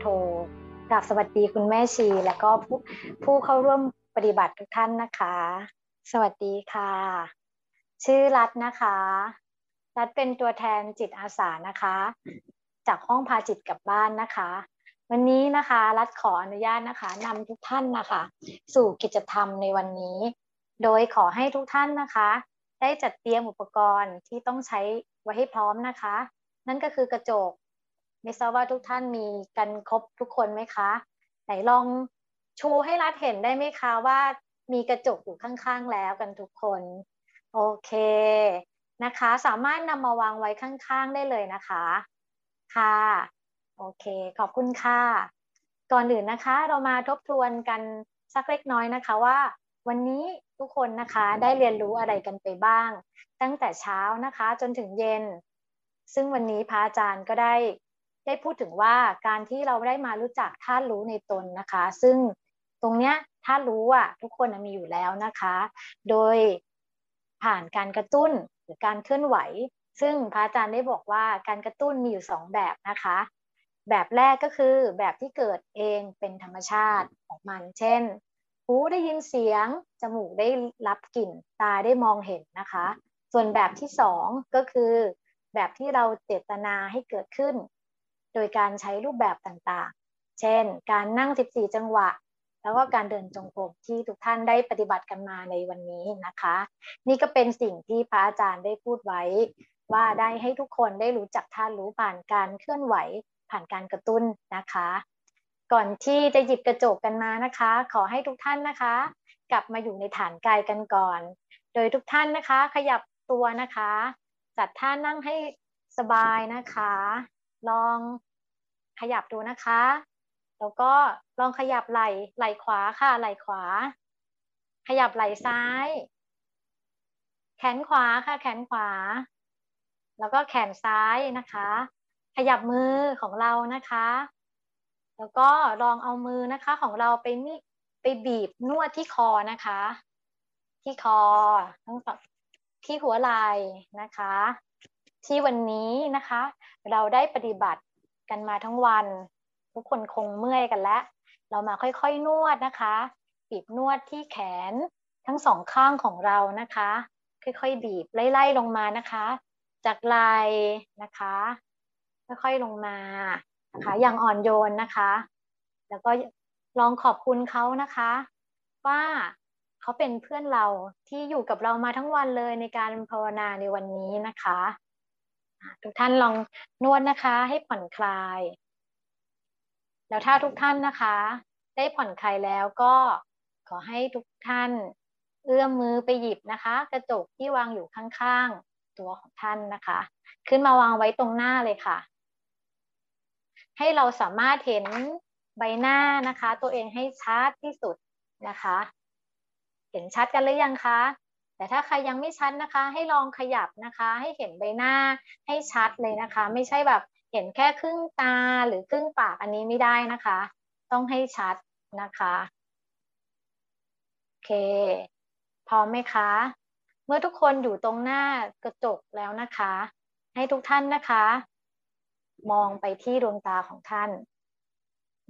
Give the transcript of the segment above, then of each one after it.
โทกราบสวัสดีคุณแม่ชี และก็ผู้ผู้เข้าร่วมปฏิบัติทุกท่านนะคะ สวัสดีค่ะ ชื่อรัตนะคะ รัตเป็นตัวแทนจิตอาสานะคะ จากห้องพาจิตกลับบ้านนะคะ วันนี้นะคะรัตขออนุญาตนะคะนำทุกท่านนะคะ สู่กิจกรรมในวันนี้ โดยขอให้ทุกท่านนะคะ ได้จัดเตรียมอุปกรณ์ที่ต้องใช้ไว้ให้พร้อมนะคะ นั่นก็คือกระจก ไม่ทราบว่าทุกท่านมีกันครบทุกคนไหมคะ ไหนลองชูให้รัดเห็นได้ไหมคะว่ามีกระจกอยู่ข้างๆแล้วกันทุกคน โอเคนะคะ สามารถนำมาวางไว้ข้างๆได้เลยนะคะ ค่ะ โอเค ขอบคุณค่ะ ก่อนอื่นนะคะ เรามาทบทวนกันสักเล็กน้อยนะคะว่า วันนี้ทุกคนนะคะได้เรียนรู้อะไรกันไปบ้าง ตั้งแต่เช้านะคะจนถึงเย็น ซึ่งวันนี้พระอาจารย์ก็ได้ ได้พูดถึงว่าการที่เราได้มารู้จักธาตุรู้ในตนนะคะ ซึ่งตรงเนี้ยธาตุรู้อะทุกคนมีอยู่แล้วนะคะ โดยผ่านการกระตุ้นหรือการเคลื่อนไหว ซึ่งพระอาจารย์ได้บอกว่าการกระตุ้นมีอยู่สองแบบนะคะ แบบแรกก็คือแบบที่เกิดเองเป็นธรรมชาติของมัน เช่น หูได้ยินเสียง จมูกได้รับกลิ่น ตาได้มองเห็นนะคะ ส่วนแบบที่สองก็คือ แบบที่เราเจตนาให้เกิดขึ้น ดยการใช้รูปแบบต่างๆ เช่น การนั่ง 14 จังหวะ แล้วก็การเดินจงกรมที่ทุกท่านได้ปฏิบัติกันมาในวันนี้นะคะ นี่ก็เป็นสิ่งที่พระอาจารย์ได้พูดไว้ ว่าได้ให้ทุกคนได้รู้จักท่านรู้ผ่านการเคลื่อนไหวผ่านการกระตุ้นนะคะ ก่อนที่จะหยิบกระจกกันมานะคะ ขอให้ทุกท่านนะคะ กลับมาอยู่ในฐานกายกันก่อน โดยทุกท่านนะคะ ขยับตัวนะคะ จัดท่านั่งให้สบายนะคะ ลอง ขยับดูนะคะ แล้วก็ลองขยับไหล่ไหล่ขวาค่ะไหล่ขวา ขยับไหล่ซ้าย แขนขวาค่ะ แขนขวา แล้วก็แขนซ้ายนะคะ ขยับมือของเรานะคะ แล้วก็ลองเอามือนะคะของเราไปนี่ไปบีบนวดที่คอนะคะ ที่คอทั้งสองที่หัวไหล่นะคะ ที่วันนี้นะคะ เราได้ปฏิบัติ กันมาทั้งวัน ทุกคนคงเมื่อยกันแล้ว เรามาค่อยๆนวดนะคะบีบนวดที่แขนทั้งสองข้างของเรานะคะ ค่อยๆบีบไล่ๆลงมานะคะ จากไหล่นะคะ ค่อยๆลงมานะคะอย่างอ่อนโยนนะคะ แล้วก็ลองขอบคุณเขานะคะ ว่าเขาเป็นเพื่อนเราที่อยู่กับเรามาทั้งวันเลยในการภาวนาในวันนี้นะคะ ทุกท่านลองนวดนะคะ ให้ผ่อนคลาย แล้วถ้าทุกท่านนะคะ ได้ผ่อนคลายแล้วก็ขอให้ทุกท่านเอื้อมมือไปหยิบนะคะ กระจกที่วางอยู่ข้างๆ ตัวของท่านนะคะ ขึ้นมาวางไว้ตรงหน้าเลยค่ะ ให้เราสามารถเห็นใบหน้านะคะ ตัวเองให้ชัดที่สุดนะคะ เห็นชัดกันหรือยังคะ แต่ถ้าใครยังไม่ชัดนะคะ ให้ลองขยับนะคะ ให้เห็นใบหน้าให้ชัดเลยนะคะ ไม่ใช่แบบเห็นแค่ครึ่งตาหรือครึ่งปากอันนี้ไม่ได้นะคะ ต้องให้ชัดนะคะโอเค พร้อมไหมคะ เมื่อทุกคนอยู่ตรงหน้ากระจกแล้วนะคะ ให้ทุกท่านนะคะ มองไปที่ดวงตาของท่าน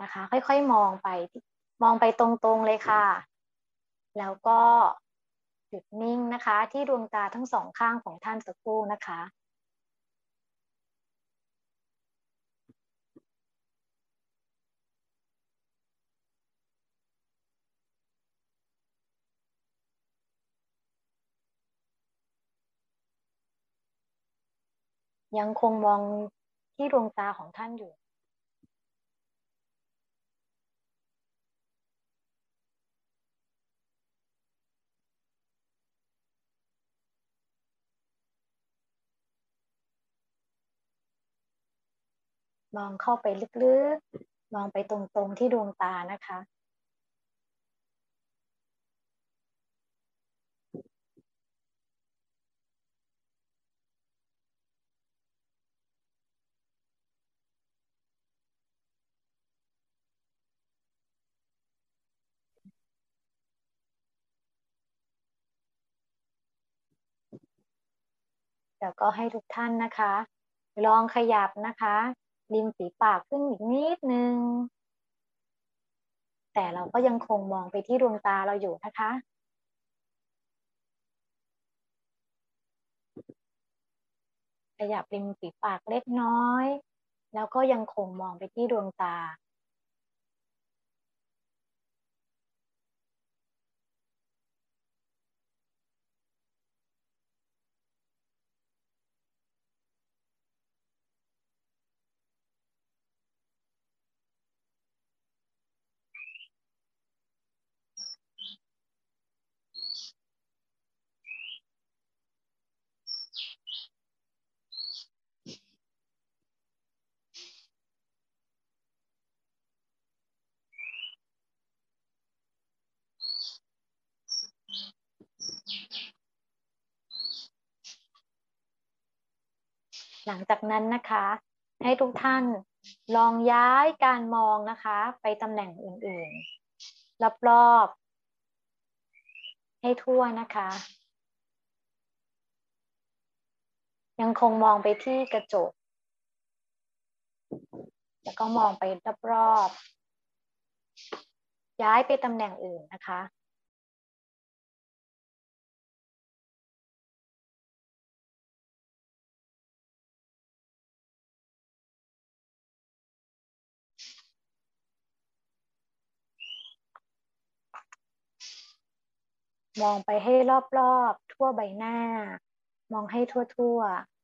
นะคะ ค่อยๆมองไป มองไปตรงๆเลยค่ะ แล้วก็ หยุดนิ่งนะคะ ที่ดวงตาทั้งสองข้างของท่านสักครู่นะคะยังคงมองที่ดวงตาของท่านอยู่ มองเข้าไปลึกๆ มองไปตรงๆที่ดวงตานะคะ แล้วก็ให้ทุกท่านนะคะ ลองขยับนะคะ ริมฝีปากขึ้นอีกนิดนึง แต่เราก็ยังคงมองไปที่ดวงตาเราอยู่นะคะ ขยับริมฝีปากเล็กน้อย แล้วก็ยังคงมองไปที่ดวงตา หลังจากนั้นนะคะ ให้ทุกท่านลองย้ายการมองนะคะ ไปตำแหน่งอื่นๆ รอบๆ ให้ทั่วนะคะ ยังคงมองไปที่กระจก แล้วก็มองไปรอบๆ ย้ายไปตำแหน่งอื่นนะคะ มองไปให้รอบๆ ทั่วใบหน้า มองให้ทั่วๆ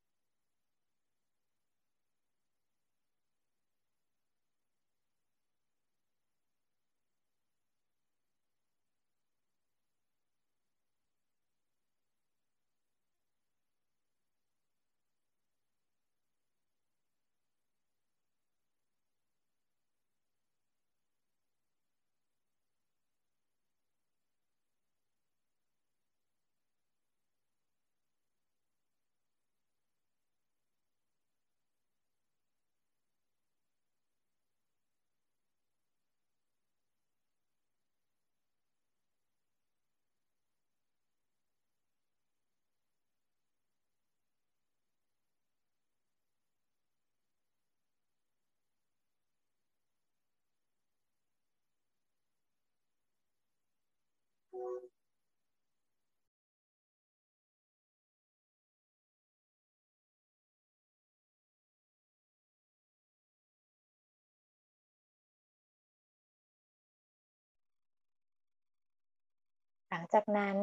ลังจากนั้น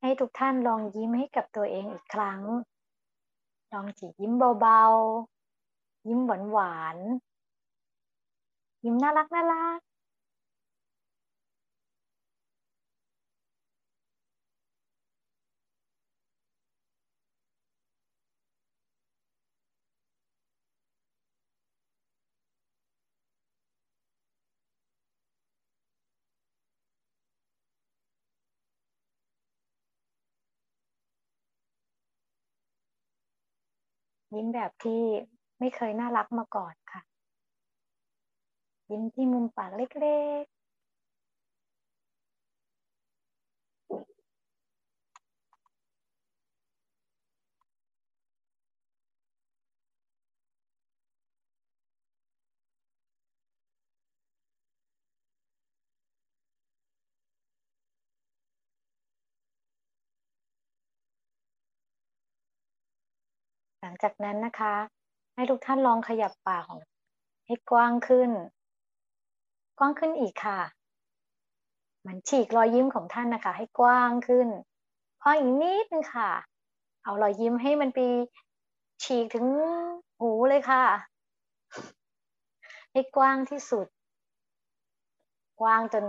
ให้ทุกท่านลองยิ้มให้กับตัวเองอีกครั้ง ลองจียิ้มเบาๆ ยิ้มหวานๆ ยิ้มน่ารักน่ารัก ยิ้มแบบที่ไม่เคยน่ารักมาก่อนค่ะ ยิ้มที่มุมปากเล็ก หลังจากนั้นนะคะ ให้ทุกท่านลองขยับปากของให้กว้างขึ้น กว้างขึ้นอีกค่ะ มันฉีกรอยยิ้มของท่านนะคะ ให้กว้างขึ้นพออีกนิดนึงค่ะ เอารอยยิ้มให้มันไปฉีกถึงหูเลยค่ะ ให้กว้างที่สุด กว้างจน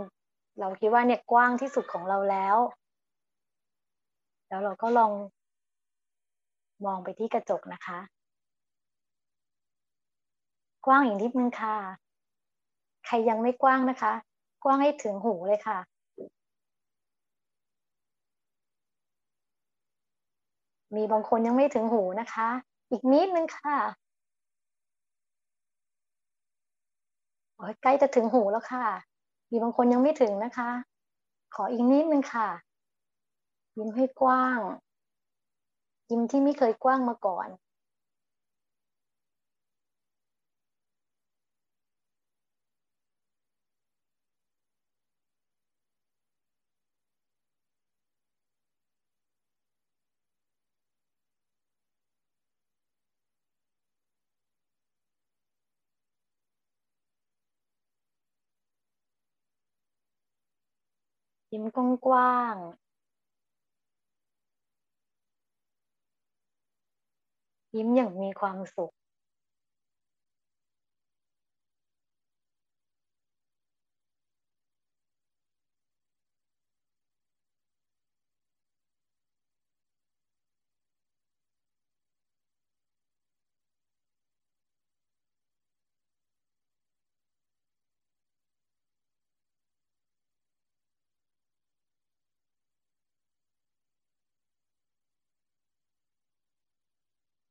เราคิดว่าเนี่ยกว้างที่สุดของเราแล้ว แล้วเราก็ลอง มองไปที่กระจกนะคะ กว้างอีกนิดนึงค่ะ ใครยังไม่กว้างนะคะ กว้างให้ถึงหูเลยค่ะ มีบางคนยังไม่ถึงหูนะคะ อีกนิดนึงค่ะโอ้ยใกล้จะถึงหูแล้วค่ะ มีบางคนยังไม่ถึงนะคะ ขออีกนิดนึงค่ะ ยิ้มให้กว้าง ยิ้มที่ไม่เคยกว้างมาก่อน ยิ้มกว้าง ยิ้มอย่างมีความสุข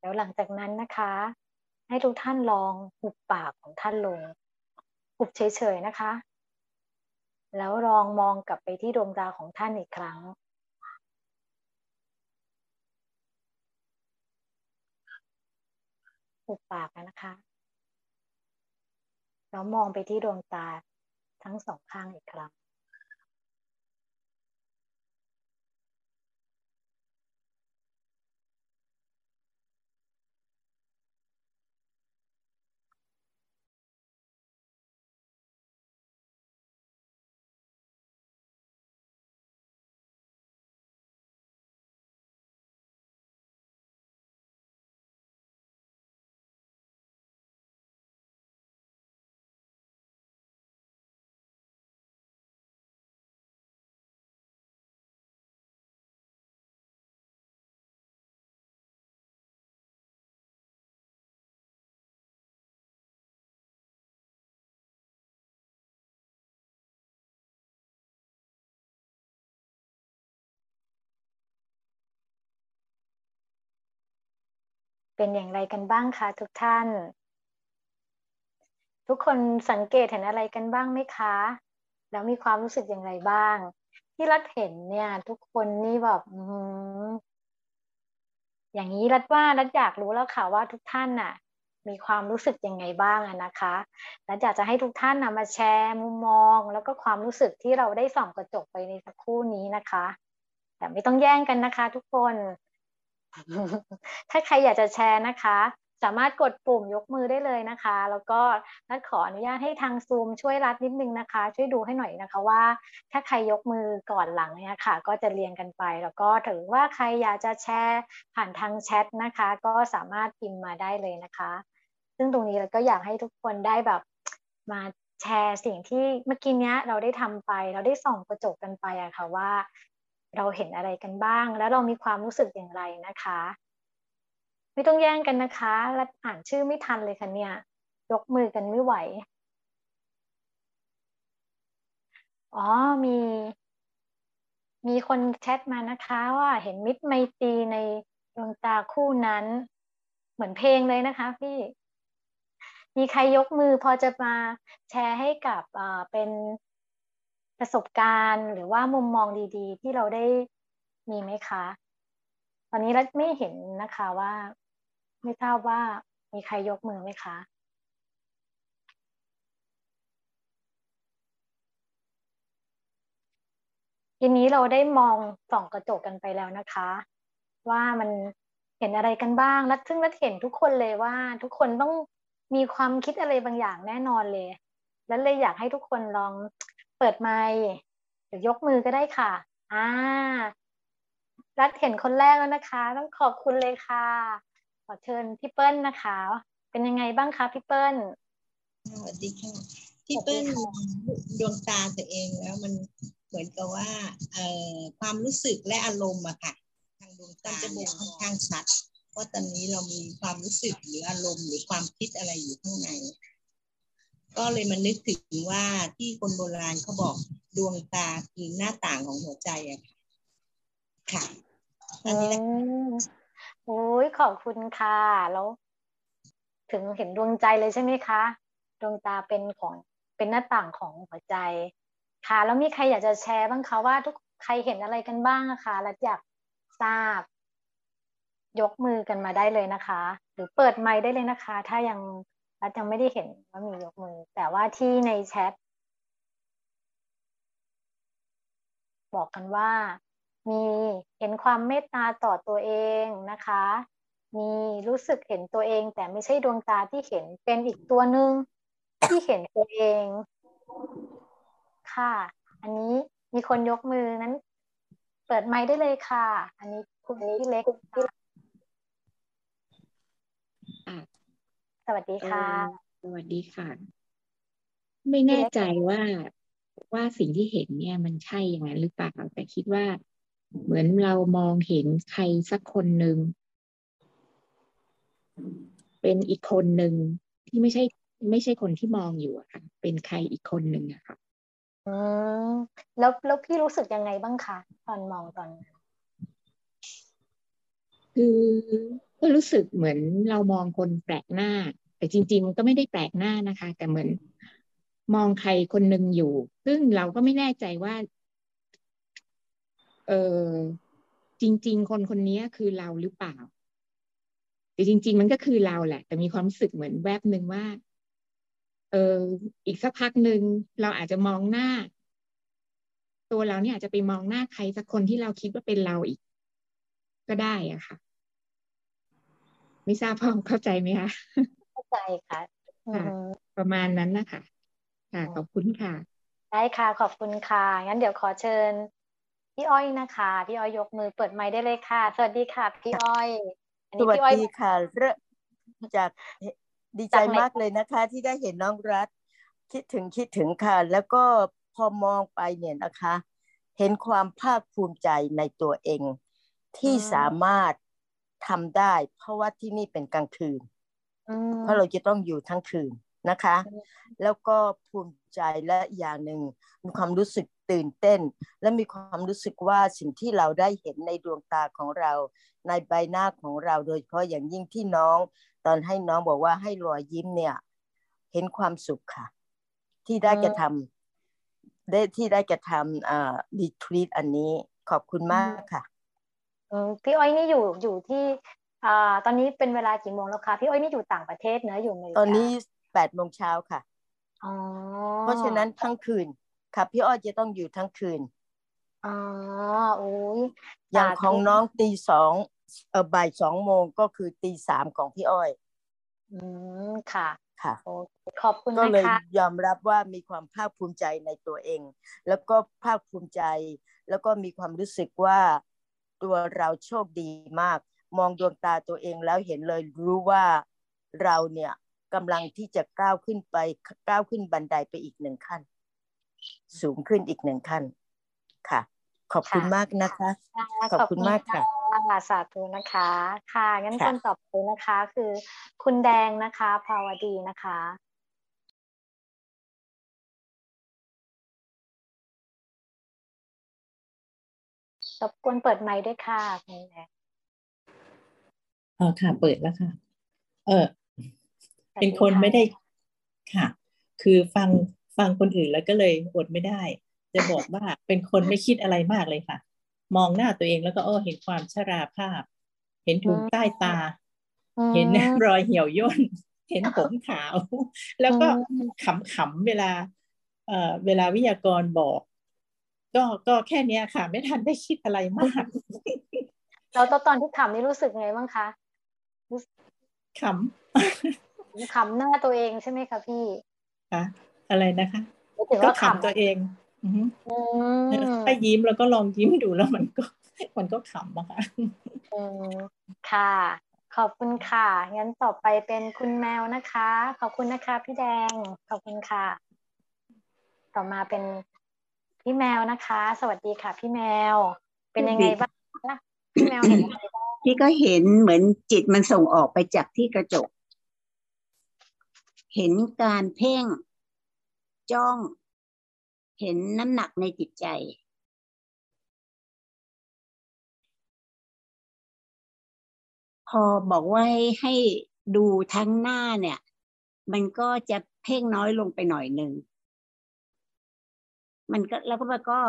แล้วหลังจากนั้นนะคะ ให้ทุกท่านลองหุบปากของท่านลง หุบเฉยๆนะคะ แล้วลองมองกลับไปที่ดวงตาของท่านอีกครั้ง หุบปากนะคะแล้วมองไปที่ดวงตาทั้งสองข้างอีกครั้ง เป็นอย่างไรกันบ้างคะทุกท่าน ทุกคนสังเกตเห็นอะไรกันบ้างไหมคะ แล้วมีความรู้สึกอย่างไรบ้าง ที่รัดเห็นเนี่ย ทุกคนนี่แบบอย่างนี้รัดว่ารัดอยากรู้แล้วค่ะว่าทุกท่านน่ะ มีความรู้สึกยังไงบ้างนะคะรัดอยากจะให้ทุกท่านนะมาแชร์มุมมอง แล้วก็ความรู้สึกที่เราได้ส่องกระจกไปในสักครู่นี้นะคะ แต่ไม่ต้องแย่งกันนะคะ ทุกคน ถ้าใครอยากจะแชร์นะคะ สามารถกดปุ่มยกมือได้เลยนะคะ แล้วก็นัดขออนุญาตให้ทางซูมช่วยรัดนิดนึงนะคะ ช่วยดูให้หน่อยนะคะว่า ถ้าใครยกมือก่อนหลังเนี่ยค่ะ ก็จะเรียงกันไป แล้วก็ถือว่าใครอยากจะแชร์ผ่านทางแชทนะคะ ก็สามารถพิมพ์มาได้เลยนะคะ ซึ่งตรงนี้เราก็อยากให้ทุกคนได้แบบมาแชร์สิ่งที่เมื่อกี้เนี้เราได้ทำไป เราได้ส่องกระจกกันไปอะค่ะว่า เราเห็นอะไรกันบ้าง แล้วเรามีความรู้สึกอย่างไรนะคะ ไม่ต้องแย่งกันนะคะและอ่านชื่อไม่ทันเลยค่ะเนี่ย ยกมือกันไม่ไหว อ๋อมี มีคนแชทมานะคะว่าเห็นมิตรไมตรีในดวงตาคู่นั้น เหมือนเพลงเลยนะคะพี่มีใครยกมือพอจะมาแชร์ให้กับเป็น ประสบการณ์หรือว่ามุมมองดีๆ ที่เราได้มีไหมคะ ตอนนี้เราไม่เห็นนะคะว่า ไม่ทราบว่ามีใครยกมือไหมคะทีนี้เราได้มองส่องกระจกกันไปแล้วนะคะ ว่ามันเห็นอะไรกันบ้างและซึ่งเราเห็นทุกคนเลยว่าทุกคนต้องมีความคิดอะไรบางอย่างแน่นอนเลย แล้วเลยอยากให้ทุกคนลอง เปิดไมค์หรือยกมือก็ได้ค่ะ อ่า รัดเห็นคนแรกแล้วนะคะ ต้องขอบคุณเลยค่ะ ขอเชิญพี่เปิ้ลนะคะ เป็นยังไงบ้างคะพี่เปิ้ล สวัสดีค่ะ พี่เปิ้ลดวงตาตัวเองแล้วมันเหมือนกับว่าเอ่อความรู้สึกและอารมณ์อะค่ะ ทางดวงตาจะบ่งค่อนข้างชัดว่าตอนนี้เรามีความรู้สึกหรืออารมณ์หรือความคิดอะไรอยู่ข้างใน ก็เลยมันนึกถึงว่าที่คนโบราณเขาบอกดวงตาคือหน้าต่างของหัวใจอะค่ะค่ะอันนี้แหละโอ้ยขอบคุณค่ะแล้ว ถึงเห็นดวงใจเลยใช่ไหมคะ ดวงตาเป็นของเป็นหน้าต่างของหัวใจ ค่ะ แล้วมีใครอยากจะแชร์บ้างคะว่าทุกใครเห็นอะไรกันบ้างะคะแล้วอยากทราบ ยกมือกันมาได้เลยนะคะ หรือเปิดไมค์ได้เลยนะคะ ถ้ายัง รัฐยังไม่ได้เห็นว่ามียกมือ แต่ว่าที่ในแชทบอกกันว่ามีเห็นความเมตตาต่อตัวเองนะคะ มีรู้สึกเห็นตัวเอง แต่ไม่ใช่ดวงตาที่เห็นเป็นอีกตัวหนึ่งที่เห็นตัวเอง ค่ะ อันนี้มีคนยกมือนั้น เปิดไมค์ได้เลยค่ะ อันนี้คุณพี่เล็ก วัสดีค่ะ สวัสดีค่ะ ไม่แน่ใจว่าว่าสิ่งที่เห็นเนี่ยมันใช่อย่างนั้นหรือเปล่าแต่คิดว่า เหมือนเรามองเห็นใครสักคนหนึ่งเป็นอีกคนหนึ่งที่ไม่ใช่ ไม่ใช่คนที่มองอยู่อะค่ะ เป็นใครอีกคนหนึ่งอะค่ะอืมแล้วแล้วพี่รู้สึกยังไงบ้างคะตอนมองตอนนั้นคือก็รู้สึกเหมือนเรามองคนแปลกหน้า แต่จริง ๆ มันก็ไม่ได้แปลกหน้านะคะ แต่เหมือนมองใครคนหนึ่งอยู่ ซึ่งเราก็ไม่แน่ใจว่า เออจริง ๆ คนคนนี้คือเราหรือเปล่า แต่จริง ๆ มันก็คือเราแหละ แต่มีความรู้สึกเหมือนแวบหนึ่งว่า เอออีกสักพักหนึ่งเราอาจจะมองหน้า ตัวเราเนี่ยอาจจะไปมองหน้าใครสักคนที่เราคิดว่าเป็นเราอีก ก็ได้อะค่ะ ไม่ทราบพ่อเข้าใจไหมคะ ใจค่ะประมาณนั้นนะคะค่ะขอบคุณค่ะได้ค่ะขอบคุณค่ะงั้นเดี๋ยวขอเชิญ พี่อ้อยนะคะ พี่อ้อยยกมือเปิดไมค์ได้เลยค่ะ สวัสดีค่ะ พี่อ้อยสวัสดีค่ะเริ่มจากดีใจมากเลยนะคะ ที่ได้เห็นน้องรัฐ คิดถึงคิดถึงค่ะ แล้วก็พอมองไปเนี่ยนะคะ เห็นความภาคภูมิใจในตัวเอง ที่สามารถทำได้ เพราะว่าที่นี่เป็นกลางคืน เพราะเราจะต้องอยู่ทั้งคืนนะคะ แล้วก็ภูมิใจและอย่างหนึ่งมีความรู้สึกตื่นเต้น และมีความรู้สึกว่าสิ่งที่เราได้เห็นในดวงตาของเรา ในใบหน้าของเราโดยเฉพาะอย่างยิ่งที่น้อง ตอนให้น้องบอกว่าให้รอยยิ้มเนี่ย เห็นความสุขค่ะ ที่ได้กระทำได้ที่ได้กระทำอ่าดีทรีตอันนี้ขอบคุณมากค่ะพี่อ้อยนี่อยู่อยู่ที่ อ่าตอนนี้เป็นเวลากี่โมงแล้วคะพี่อ้อยนี่อยู่ต่างประเทศเนอะอยู่เมตอนนี้แปดโมงเช้าค่ะเพราะฉะนั้นทั้งคืนค่ะพี่อ้อยจะต้องอยู่ทั้งคืนอ๋อโอ้ยอย่างของน้องตีสองเออบ่ายสองโมงก็คือตีสามของพี่อ้อย อืมค่ะค่ะขอบคุณนะคะก็เลยยอมรับว่ามีความภาคภูมิใจในตัวเอง แล้วก็ภาคภูมิใจ แล้วก็มีความรู้สึกว่าตัวเราโชคดีมาก มองดวงตาตัวเองแล้วเห็นเลยรู้ว่าเราเนี่ยกำลังที่จะก้าวขึ้นไปก้าวขึ้นบันไดไปอีกหนึ่งขั้น สูงขึ้นอีกหนึ่งขั้นค่ะ ขอบคุณมากนะคะ ขอบคุณมากค่ะสาธุนะคะ ค่ะงั้นคนต่อไปนะคะ คือ คุณแดงนะคะภาวดีนะคะรบกวนเปิดไมค์ด้วยค่ะคุณแดง อ๋อค่ะ เปิดแล้วค่ะ เออ เป็นคนไม่ได้ค่ะ คือฟังฟังคนอื่นแล้วก็เลยอดไม่ได้ จะบอกว่าเป็นคนไม่คิดอะไรมากเลยค่ะ มองหน้าตัวเองแล้วก็อ้อเห็นความชราภาพ เห็นถุงใต้ตา เห็นรอยเหี่ยวย่น เห็นผมขาว แล้วก็ขำๆเวลา เอ่อเวลาวิทยากรบอก ก็ก็แค่นี้ค่ะ ไม่ทันได้คิดอะไรมากแล้วตอนที่ขำนี่รู้สึกไงบ้างคะ ขำขำหน้าตัวเองใช่ไหมคะพี่คะอะไรนะคะก็ขำตัวเองถ้ายิ้มแล้วก็ลองยิ้มดูแล้วมันก็มันก็ขำนะคะค่ะ ขอบคุณค่ะ งั้นต่อไปเป็นคุณแมวนะคะ ขอบคุณนะคะ พี่แดง ขอบคุณค่ะ ต่อมาเป็นพี่แมวนะคะ สวัสดีค่ะ พี่แมว เป็นยังไงบ้างพี่แมวเห็นอะไรบ้าง พี่ก็เห็นเหมือนจิตมันส่งออกไปจากที่กระจก เห็นการเพ่ง จ้อง เห็นน้ำหนักในจิตใจ พอบอกว่าให้ให้ดูทั้งหน้าเนี่ย มันก็จะเพ่งน้อยลงไปหน่อยหนึ่ง มันก็แล้วก็มันก็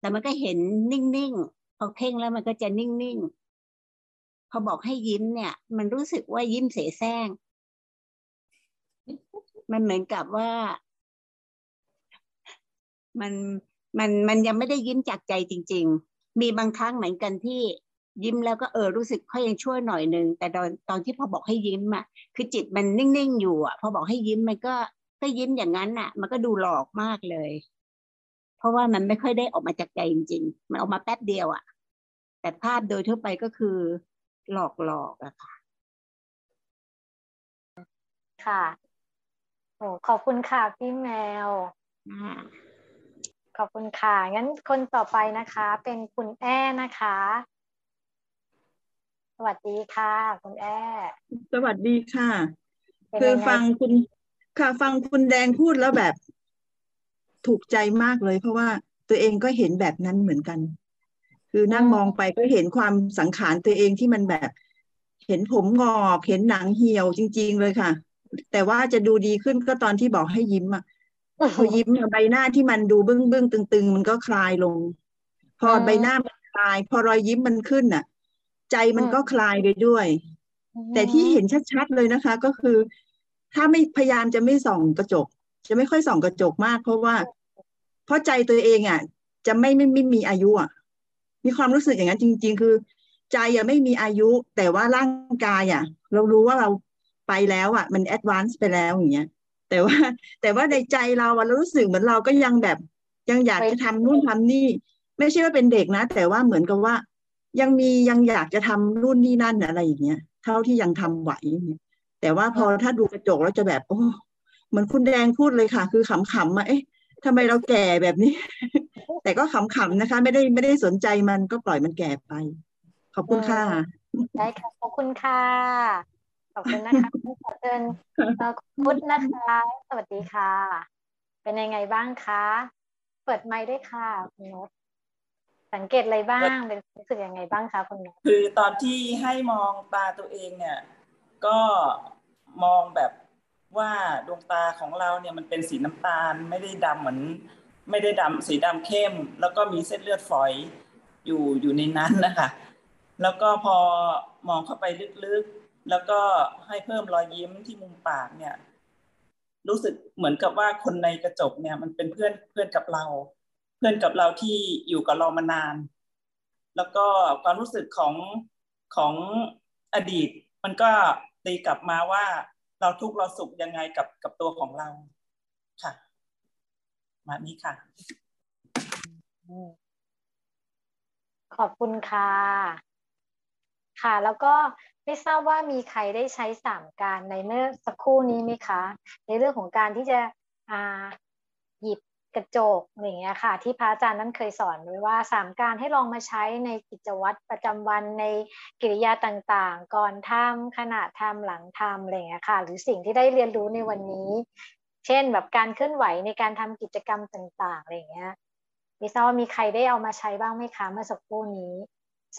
แต่มันก็เห็นนิ่งๆพอเพ่งแล้วมันก็จะนิ่งๆ พอบอกให้ยิ้มเนี่ย มันรู้สึกว่ายิ้มเสแสร้ง มันเหมือนกับว่า มันมันมันยังไม่ได้ยิ้มจากใจจริง ๆ มีบางครั้งเหมือนกันที่ยิ้มแล้วก็เออรู้สึกค่อยยังช่วยหน่อยนึงแต่ตอนตอนที่พอบอกให้ยิ้มอะคือจิตมันนิ่งๆอยู่อะ พอบอกให้ยิ้มมันก็ก็ยิ้มอย่างนั้นอะ มันก็ดูหลอกมากเลย เพราะว่ามันไม่ค่อยได้ออกมาจากใจจริง ๆ มันออกมาแป๊บเดียวอะ่ะ แต่ภาพโดยทั่วไปก็คือ หลอกหลอกอะค่ะ ค่ะโอ้ขอบคุณค่ะพี่แมว ขอบคุณค่ะ งั้นคนต่อไปนะคะ เป็นคุณแอ้นะคะ สวัสดีค่ะ คุณแอ้สวัสดีค่ะเป็นคือยังไงฟังคุณค่ะฟังคุณแดงพูดแล้วแบบถูกใจมากเลย เพราะว่าตัวเองก็เห็นแบบนั้นเหมือนกัน คือนั่งมองไปก็เห็นความสังขารตัวเองที่มันแบบ เห็นผมงอกเห็นหนังเหี่ยวจริง ๆ เลยค่ะ แต่ว่าจะดูดีขึ้นก็ตอนที่บอกให้ยิ้มอะพอยิ้มเนี่ยใบหน้าที่มันดูบึ้งบึ้งตึง ๆ มันก็คลายลง พอใบหน้ามันคลาย พอรอยยิ้มมันขึ้นน่ะ ใจมันก็คลายไปด้วย แต่ที่เห็นชัดๆเลยนะคะ ก็คือ ถ้าไม่พยายามจะไม่ส่องกระจก จะไม่ค่อยส่องกระจกมาก เพราะว่า เพราะใจตัวเองอะ จะไม่ไม่ไม่มีอายุอะ มีความรู้สึกอย่างนั้นจริง ๆ คือ ใจอะไม่มีอายุ แต่ว่าร่างกายอะ เรารู้ว่าเราไปแล้วอะ มัน advance ไปแล้วอย่างเงี้ย แต่ว่า แต่ว่าในใจเราอะเรารู้สึกเหมือนเราก็ยังแบบยังอยากจะทำนู่นทำนี่ ไม่ใช่ว่าเป็นเด็กนะ แต่ว่าเหมือนกับว่า ยังมียังอยากจะทำนู่นนี่นั่นอะไรอย่างเงี้ยเท่าที่ยังทำไหวเนี่ยแต่ว่าพอถ้าดูกระจกแล้วจะแบบ โอ้เหมือนคุณแดงพูดเลยค่ะ คือขำๆมาเอ๊ะ ทำไมเราแก่แบบนี้ แต่ก็ขำๆนะคะ ไม่ได้ไม่ได้สนใจมันก็ปล่อยมันแก่ไป ขอบคุณค่ะได้ค่ะขอบคุณค่ะขอบคุณนะคะขอเชิญเอ่อคุณพุทธนะคะสวัสดีค่ะ เป็นยังไงบ้างคะเปิดไมค์ด้วยค่ะคุณนุชสังเกตอะไรบ้างเป็นรู้สึกยังไงบ้างคะคุณนุชคือตอนที่ให้มองตาตัวเองเนี่ย ก็มองแบบ ว่าดวงตาของเราเนี่ยมันเป็นสีน้ำตาลไม่ได้ดำเหมือน ไม่ได้ดำสีดำเข้ม แล้วก็มีเส้นเลือดฝอยอยู่อยู่ในนั้นนะคะแล้วก็พอมองเข้าไปลึกๆ แล้วก็ให้เพิ่มรอยยิ้มที่มุมปากเนี่ย รู้สึกเหมือนกับว่าคนในกระจกเนี่ย มันเป็นเพื่อนเพื่อนกับเรา เพื่อนกับเราที่อยู่กับเรามานาน แล้วก็ความรู้สึกของของอดีต มันก็ตีกลับมาว่า เราทุกข์เราสุขยังไงกับกับตัวของเราค่ะ มานี้ค่ะ ขอบคุณค่ะ ค่ะ แล้วก็ไม่ทราบว่ามีใครได้ใช้สามการในเมื่อสักครู่นี้ไหมคะ ในเรื่องของการที่จะอ่าหยิบ กระจกอย่างเงี้ยค่ะ ที่พระอาจารย์นั้นเคยสอนไว้ว่าสามการให้ลองมาใช้ในกิจวัตรประจำวันในกิริยาต่างๆ ก่อนทำขณะทำหลังทำอะไรเงี้ยค่ะ หรือสิ่งที่ได้เรียนรู้ในวันนี้ เช่นแบบการเคลื่อนไหวในการทำกิจกรรมต่างๆอะไรเงี้ยม่ทราบว่ามีใครได้เอามาใช้บ้างไหมคะเมื่อสักครู่นี้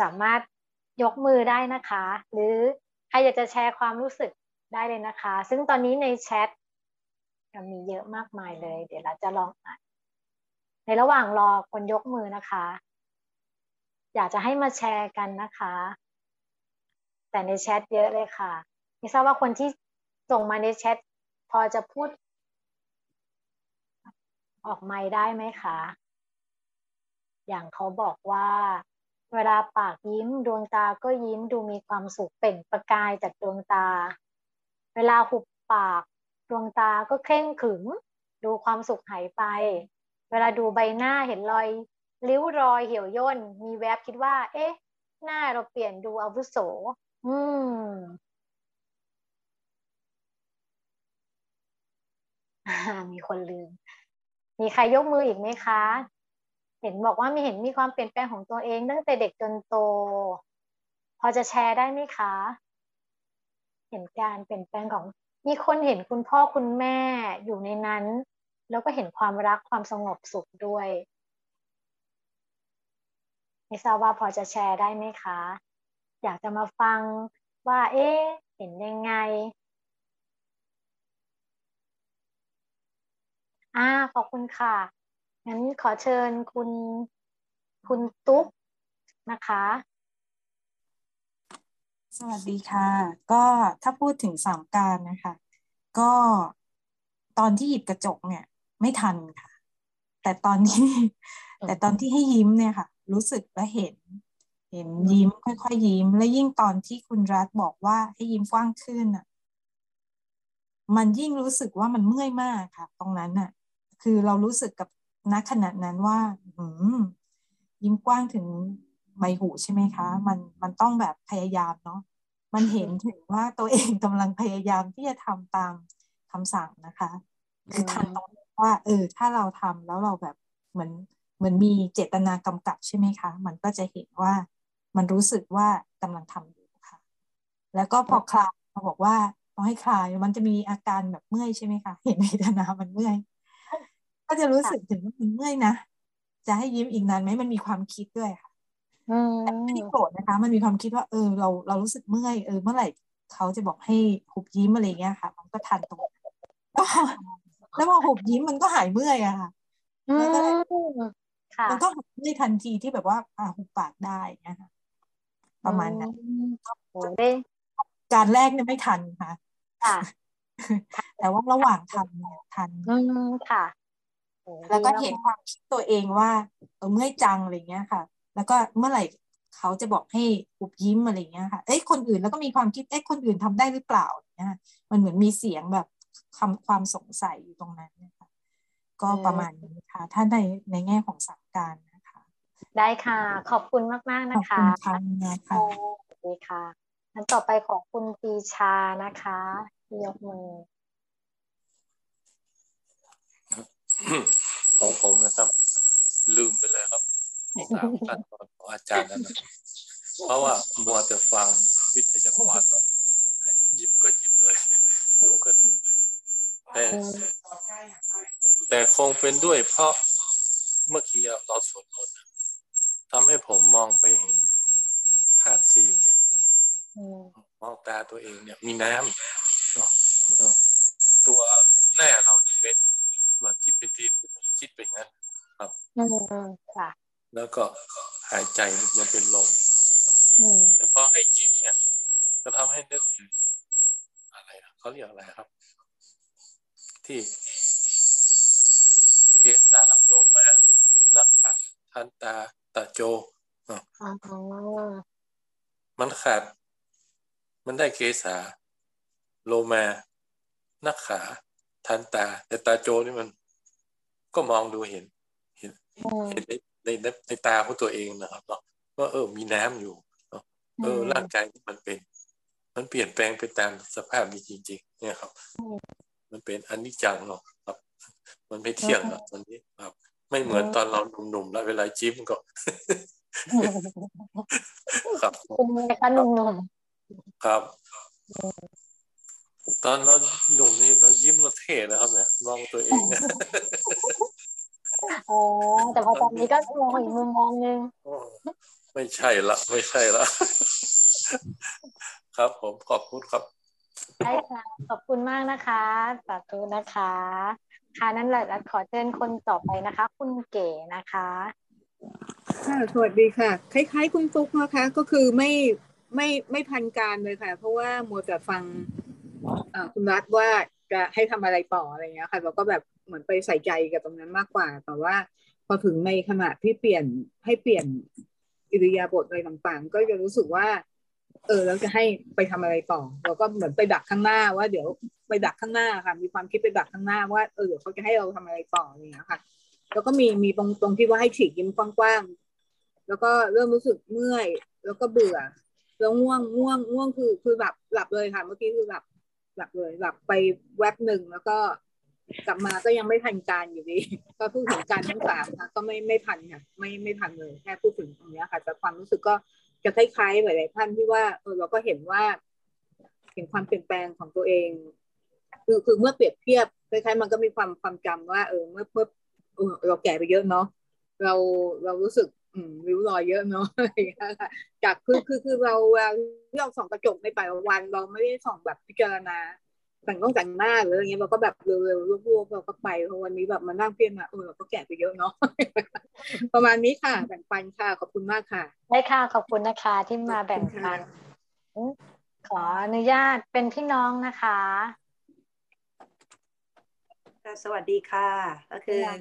สามารถยกมือได้นะคะ หรือใครอยากจะแชร์ความรู้สึกได้เลยนะคะ ซึ่งตอนนี้ในแชท มีเยอะมากมายเลย เดี๋ยวเราจะลองอ่านในระหว่างรอคนยกมือนะคะ อยากจะให้มาแชร์กันนะคะ แต่ในแชทเยอะเลยค่ะไม่ทราบว่าคนที่ส่งมาในแชทพอจะพูด ออกไมค์ได้ไหมคะ อย่างเขาบอกว่า เวลาปากยิ้มดวงตาก็ยิ้มดูมีความสุขเปล่งประกายจากดวงตา เวลาหุบปาก ดวงตาก็เคร่งขรึมดูความสุขหายไป เวลาดูใบหน้าเห็นรอยริ้วรอยเหี่ยวย่น มีแวบคิดว่า เอ๊ะ หน้าเราเปลี่ยนดูอาวุโส อืมมีคนลืม มีใครยกมืออีกไหมคะ เห็นบอกว่ามีเห็นมีความเปลี่ยนแปลงของตัวเองตั้งแต่เด็กจนโต พอจะแชร์ได้ไหมคะ เห็นการเปลี่ยนแปลงของ มีคนเห็นคุณพ่อคุณแม่อยู่ในนั้น แล้วก็เห็นความรักความสงบสุขด้วยไม่ทราบว่าพอจะแชร์ได้ไหมคะ อยากจะมาฟังว่า เอ๊เห็นยังไงอ่าขอบคุณค่ะ งั้นขอเชิญคุณคุณตุ๊กนะคะ สวัสดีค่ะ ก็ถ้าพูดถึงสามการนะคะ ก็ตอนที่หยิบกระจกเนี่ย ไม่ทันค่ะ แต่ตอนที่ แต่ตอนที่ให้ยิ้มเนี่ยค่ะ รู้สึกและเห็น เห็นยิ้มค่อยๆยิ้ม และยิ่งตอนที่คุณรัฐบอกว่าให้ยิ้มกว้างขึ้นอะ มันยิ่งรู้สึกว่ามันเมื่อยมากค่ะ ตรงนั้นอะ คือเรารู้สึกกับณขณะนั้นว่า อืมยิ้มกว้างถึง ใบหูใช่ไหมคะ มันมันต้องแบบพยายามเนาะมันเห็นถึงว่าตัวเองกำลังพยายามที่จะทำตามคำสั่งนะคะ คือทันตรงว่า เออ ถ้าเราทำแล้วเราแบบเหมือนเหมือนมีเจตนากำกับใช่ไหมคะ มันก็จะเห็นว่ามันรู้สึกว่ากำลังทำอยู่ค่ะ แล้วก็พอคลายเขาบอกว่าพอให้คลายมันจะมีอาการแบบเมื่อยใช่ไหมคะเห็นเวทนามันเมื่อยก็จะรู้สึกถึงว่ามันเมื่อยนะจะให้ยิ้มอีกนานไหมมันมีความคิดด้วยค่ะแต่ ไม่ได้โกรธนะคะ มันมีความคิดว่า เออ เราเรารู้สึกเมื่อยเออเมื่อไหร่เขาจะบอกให้หุบยิ้มอะไรเงี้ยค่ะ มันก็ทันตรงแล้วพอหุบยิ้มมันก็หายเมื่อยอะค่ะมันก็เลยมันก็หายเมื่อยทันทีที่แบบว่า อ่าหุบปากได้นะคะประมาณนั้นการแรกเนี่ยไม่ทันค่ะแต่ว่าระหว่างทำเนี่ยทันค่ะ แล้วก็เห็นความคิดตัวเองว่าเออเมื่อยจังอะไรเงี้ยค่ะ แล้วก็เมื่อไหร่เขาจะบอกให้อุบยิ้มอะไรเงี้ยค่ะ เอ้ยคนอื่นแล้วก็มีความคิด เอ้ยคนอื่นทำได้หรือเปล่าเนี่ยมันเหมือนมีเสียงแบบคำความสงสัยอยู่ตรงนั้นนะคะก็ประมาณนี้ค่ะ ถ้าในในแง่ของสังการนะคะ ได้ค่ะ ขอบคุณมากมากนะคะ ขอบคุณค่ะสวัสดีค่ะอันต่อไปของคุณปีชานะคะยกมือของผมนะครับ ลืมไปเลยครับ ตามขั้นตอนของอาจารย์นั่นนะเพราะว่ามัวแต่ฟังวิทยากรหยิบก็หยิบเลยดูก็ดูเลยแต่แต่คงเป็นด้วยเพราะเมื่อกี้เราสวดมนต์ทำให้ผมมองไปเห็นธาตุสี่เนี่ยมองตาตัวเองเนี่ย มีน้ำตัวแน่เราเป็นส่วนที่เป็นดินคิดเป็นงั้นครับ แล้วก็หายใจมันเป็นลมแต่พอให้ยิ้มเนี่ยก็ทำให้นึกถึงอะไรเขาเรียกอะไรครับ ที่เกสาโลมานักขาทันตาตาโจมันขาด มันได้เกสาโลมานักขาทันตา แต่ตาโจนี่มัน ก็มองดูเห็น เห็นเห็น ในในในตาของตัวเองนะครับเนาะว่าเออมีน้ำอยู่เนาะเออร่างกายมันเป็น มันเปลี่ยนแปลงไปตามสภาพนี้จริง ๆ เนี่ยครับ มันเป็นอนิจจังเนาะครับ มันไม่เที่ยงนะตอนนี้ครับ ไม่เหมือนตอนเราหนุ่มๆแล้วเวลาจิ้มก็ครับเป็นไงคะหนุ่มครับ ตอนเราหนุ่มนี่เรายิ้มเราเท่นะครับเนี่ยมองตัวเอง อ๋อแต่พอตอนนี้ก็มองอีกมุมมองนึงไม่ใช่ละไม่ใช่ละครับผมขอบคุณครับได้ค่ะขอบคุณมากนะคะสาธุนะคะ ค่ะนั่นแหละขอเชิญคนต่อไปนะคะ คุณเก๋นะคะค่ะสวัสดีค่ะ คล้าย ๆ คุณฟุกนะคะ ก็คือไม่ไม่ไม่พันการเลยค่ะ เพราะว่ามัวแต่ฟังคุณรัฐว่า จะให้ทำอะไรต่ออะไรเงี้ยค่ะเราก็แบบเหมือนไปใส่ใจกับตรงนั้นมากกว่า แต่ว่าพอถึงในขณะที่เปลี่ยนให้เปลี่ยนอิริยาบถอะไรต่างๆ ก็จะรู้สึกว่า เออเราจะให้ไปทำอะไรต่อ เราก็เหมือนไปดักข้างหน้าว่าเดี๋ยวไปดักข้างหน้าค่ะ มีความคิดไปดักข้างหน้าว่าเออเดี๋ยวเขาจะให้เราทำอะไรต่ออะไรเงี้ยค่ะ แล้วก็มีมีตรงตรงที่ว่าให้ฉีกยิ้มกว้างๆแล้วก็เริ่มรู้สึกเมื่อย แล้วก็เบื่อแล้วง่วงง่วงง่วงคือคือหลับหลับเลยค่ะ เมื่อกี้คือหลับ หลับเลย หลับไปแวบหนึ่งแล้วก็กลับมาก็ยังไม่ทันการอยู่ดี ก็พูดถึงการทั้งสามค่ะก็ไม่ไม่ทันค่ะไม่ไม่ทันเลยแค่พูดถึงตรงนี้ค่ะ แต่ความรู้สึกก็จะคล้ายๆหลายๆท่านที่ว่าเออเราก็เห็นว่า เห็นความเปลี่ยนแปลงของตัวเอง คือคือเมื่อเปรียบเทียบคล้ายๆมันก็มีความความจำว่า เออเมื่อเมื่อเราแก่ไปเยอะเนาะเราเรารู้สึก ริ้วรอยเยอะเนาะจากคือคือคือเราเราส่องกระจกในแต่ละวัน เราไม่ได้ส่องแบบพิจารณาแต่งต้องแต่งหน้าหรืออะไรเงี้ยเราก็แบบเร็วๆรวบๆเราก็ไปเพราะวันนี้แบบมานั่งเพียนมาเออเราก็แก่ไปเยอะเนาะประมาณนี้ค่ะแบ่งปันค่ะขอบคุณมากค่ะได้ค่ะขอบคุณนะคะที่มาแบ่งปันขออนุญาตเป็นพี่น้องนะคะสวัสดีค่ะ ก็คืออ่า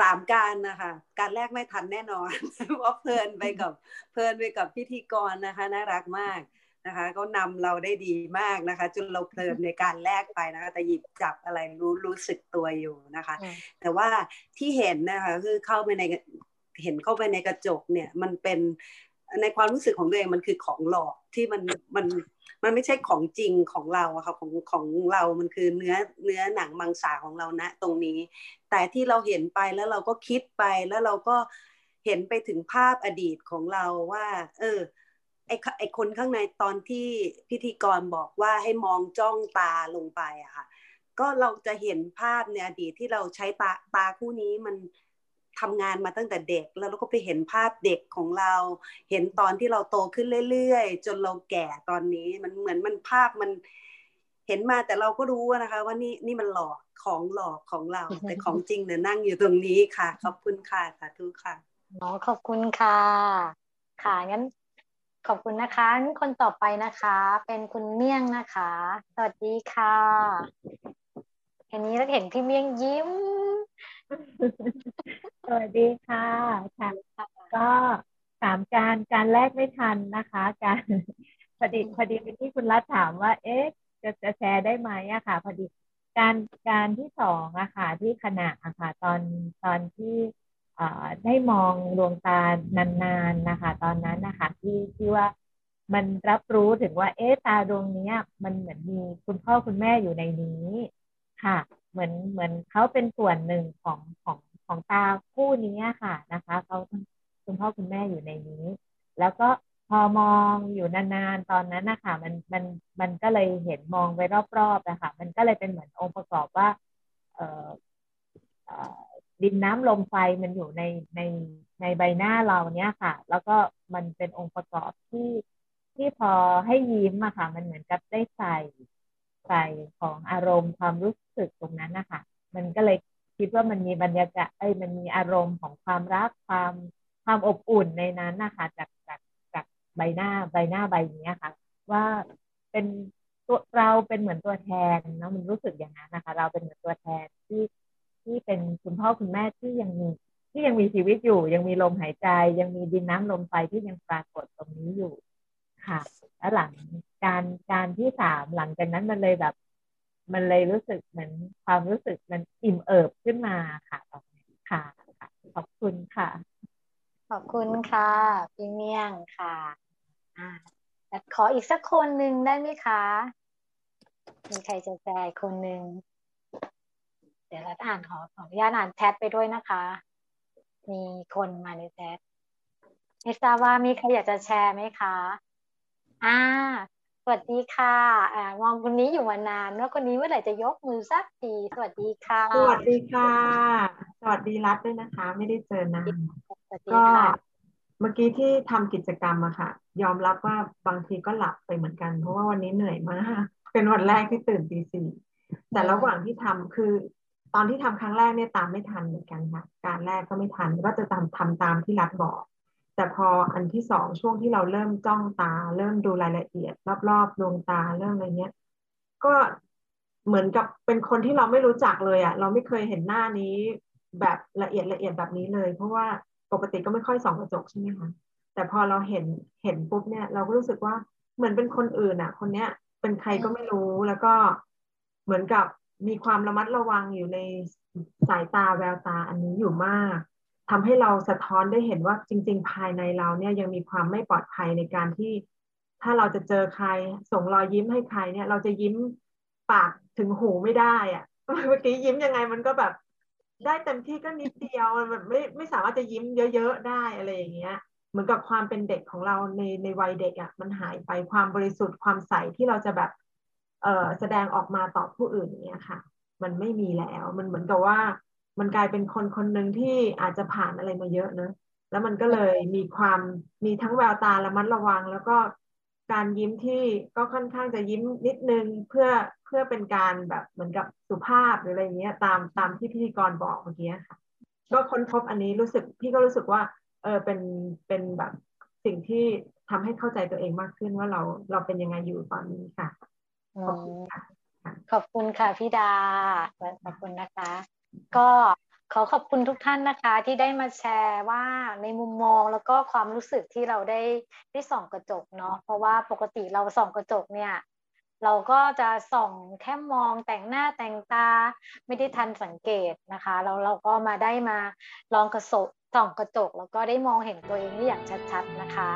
สามการนะคะการแรกไม่ทันแน่นอนเพราะเพลินไปกับเพลินไปกับพิธีกรนะคะน่ารักมากนะคะก็นำเราได้ดีมากนะคะ จนเราเพลินในการแลกไปนะคะแต่หยิบจับอะไรรู้รู้สึกตัวอยู่นะคะ แต่ว่าที่เห็นนะคะคือเข้าไปในเห็นเข้าไปในกระจกเนี่ยมันเป็นในความรู้สึกของตัวเองมันคือของหลอกที่มันมันมันไม่ใช่ของจริงของเราอะค่ะของของเรา มันคือเนื้อเนื้อหนังมังสาของเราณตรงนี้ แต่ที่เราเห็นไปแล้วเราก็คิดไปแล้วเราก็เห็นไปถึงภาพอดีตของเราว่า เออไอไอคนข้างในตอนที่พิธีกรบอกว่าให้มองจ้องตาลงไปอะค่ะก็เราจะเห็นภาพในอดีตที่เราใช้ตาตาคู่นี้มันทำงานมาตั้งแต่เด็ก แล้วเราก็ไปเห็นภาพเด็กของเรา เห็นตอนที่เราโตขึ้นเรื่อยๆ จนเราแก่ตอนนี้มันเหมือนมันภาพมัน เห็นมาแต่เราก็รู้นะคะ ว่านี่นี่มันหลอกของหลอกของเรา แต่ของจริงเนี่ยนั่งอยู่ตรงนี้ค่ะ ขอบคุณค่ะสาธุค่ะอ๋อขอบคุณค่ะ ค่ะงั้นขอบคุณนะคะคนต่อไปนะคะ เป็นคุณเมี่ยงนะคะ สวัสดีค่ะอันนี้เราเห็นพี่เมี่ยงยิ้ม สวัสดีค่ะค่ะก็สามการการแรกไม่ทันนะคะ การพอดีพอดีเป็นที่คุณรัฐถามว่า เอ๊ะ จะจะแชร์ได้ไหมอะค่ะ พอดีการการที่สองอะค่ะ ที่ขณะอะค่ะ ตอนตอนที่เอ่อได้มองดวงตานานๆนะคะ ตอนนั้นนะคะที่ที่ว่ามันรับรู้ถึงว่า เอ๊ตาดวงนี้มันเหมือนมีคุณพ่อคุณแม่อยู่ในนี้ค่ะ เหมือนเหมือนเขาเป็นส่วนหนึ่งของของของตาคู่นี้ค่ะนะคะเขาคุณพ่อคุณแม่อยู่ในนี้ แล้วก็ พอมองอยู่นานๆตอนนั้นนะคะมันมันมันก็เลยเห็นมองไปรอบๆนะคะมันก็เลยเป็นเหมือนองค์ประกอบว่าเออดินน้ำลมไฟมันอยู่ในในในใบหน้าเราเนี้ยค่ะ แล้วก็มันเป็นองค์ประกอบที่ที่พอให้ยิ้มอะค่ะ มันเหมือนกับได้ใส่ใส่ของอารมณ์ความรู้สึกตรงนั้นนะคะมันก็เลยคิดว่ามันมีบรรยากาศเอ้ยมันมีอารมณ์ของความรักความความอบอุ่นในนั้นนะคะจากจากจาก ใบหน้าใบหน้าใบนี้ค่ะ ว่าเป็นตัวเราเป็นเหมือนตัวแทนนะมันรู้สึกอย่างนั้นนะคะ เราเป็นเหมือนตัวแทนที่ที่เป็นคุณพ่อคุณแม่ที่ยังมีที่ยังมีชีวิตอยู่ ยังมีลมหายใจ ยังมีดินน้ำลมไฟที่ยังปรากฏตรงนี้อยู่ค่ะ แล้วหลังการการที่สามหลังจากนั้นมันเลยแบบ มันเลยรู้สึกเหมือนความรู้สึกมันอิ่มเอิบขึ้นมาค่ะตอนนี้ค่ะขอบคุณค่ะ ขอบคุณค่ะพี่เมี่ยงค่ะ ขออีกสักคนหนึ่งได้ไหมคะ มีใครจะแชร์คนหนึ่ง เดี๋ยวเราอ่านขอขออนุญาตอ่านแชทไปด้วยนะคะ มีคนมาในแชทไม่ทราบว่ามีใครอยากจะแชร์ไหมคะ อ่า สวัสดีค่ะ อ่ามองคนนี้อยู่มานานว่าคนนี้เมื่อไหร่จะยกมือสักที สวัสดีค่ะ สวัสดีค่ะ สวัสดีรัฐด้วยนะคะ ไม่ได้เจอนานก็เมื่อกี้ที่ทำกิจกรรมอะค่ะ ยอมรับว่าบางทีก็หลับไปเหมือนกัน เพราะว่าวันนี้เหนื่อยมาก เป็นวันแรกที่ตื่นตีสี่แต่ระหว่างที่ทำคือ ตอนที่ทำครั้งแรกเนี่ยตามไม่ทันเหมือนกันค่ะ การแรกก็ไม่ทันก็จะทำทำตามที่รัฐบอก แต่พออันที่สองช่วงที่เราเริ่มจ้องตา เริ่มดูรายละเอียด รอบๆดวงตาเรื่องอะไรเนี้ยก็เหมือนกับเป็นคนที่เราไม่รู้จักเลยอะ่ะ เราไม่เคยเห็นหน้านี้แบบละเอียดละเอียดแบบนี้เลย เพราะว่าปกติก็ไม่ค่อยส่องกระจกใช่ไหมคะ แต่พอเราเห็นเห็นปุ๊บเนี่ย เราก็รู้สึกว่าเหมือนเป็นคนอื่นอะ่ะ คนเนี้ยเป็นใครก็ไม่รู้แล้วก็เหมือนกับมีความระมัดระวังอยู่ในสายตาแววตาอันนี้อยู่มากทำให้เราสะท้อนได้เห็นว่าจริง ๆ ภายในเราเนี่ยยังมีความไม่ปลอดภัยในการที่ ถ้าเราจะเจอใคร ส่งรอยยิ้มให้ใครเนี่ย เราจะยิ้มปากถึงหูไม่ได้อะเมื่อกี้ยิ้มยังไงมันก็แบบ ได้เต็มที่ก็นิดเดียวมันแบบไม่ไม่สามารถจะยิ้มเยอะๆได้อะไรอย่างเงี้ย เหมือนกับความเป็นเด็กของเราในในวัยเด็กอะ่ะมันหายไปความบริสุทธิ์ความใสที่เราจะแบบเออแสดงออกมาต่อผู้อื่นเนี้ยค่ะ มันไม่มีแล้วมันเหมือนกับว่า มันกลายเป็นคนคนหนึ่งที่อาจจะผ่านอะไรมาเยอะเนอะแล้วมันก็เลยมีความมีทั้งแววตาระมัดระวัง แล้วก็การยิ้มที่ก็ค่อนข้างจะยิ้มนิดนึงเพื่อเพื่อเป็นการแบบเหมือนกับสุภาพหรืออะไรเงี้ยตามตามที่พิธีกรบอกเมื่อกี้ค่ะ ก็ค้นพบอันนี้รู้สึกพี่ก็รู้สึกว่า เออเป็นเป็นแบบสิ่งที่ทำให้เข้าใจตัวเองมากขึ้นว่าเราเราเป็นยังไงอยู่ตอนนี้ค่ะขอบคุณค่ะขอบคุณค่ะพี่ดาขอบคุณนะคะ ก็ขอขอบคุณทุกท่านนะคะ ที่ได้มาแชร์ว่าในมุมมองแล้วก็ความรู้สึกที่เราได้ได้ส่องกระจกเนาะเพราะว่าปกติเราส่องกระจกเนี่ย เราก็จะส่องแค่มองแต่งหน้าแต่งตาไม่ได้ทันสังเกตนะคะแล้วเราก็มาได้มาลองกระสบ ส่องกระจกแล้วก็ได้มองเห็นตัวเองได้อย่างชัดๆนะคะ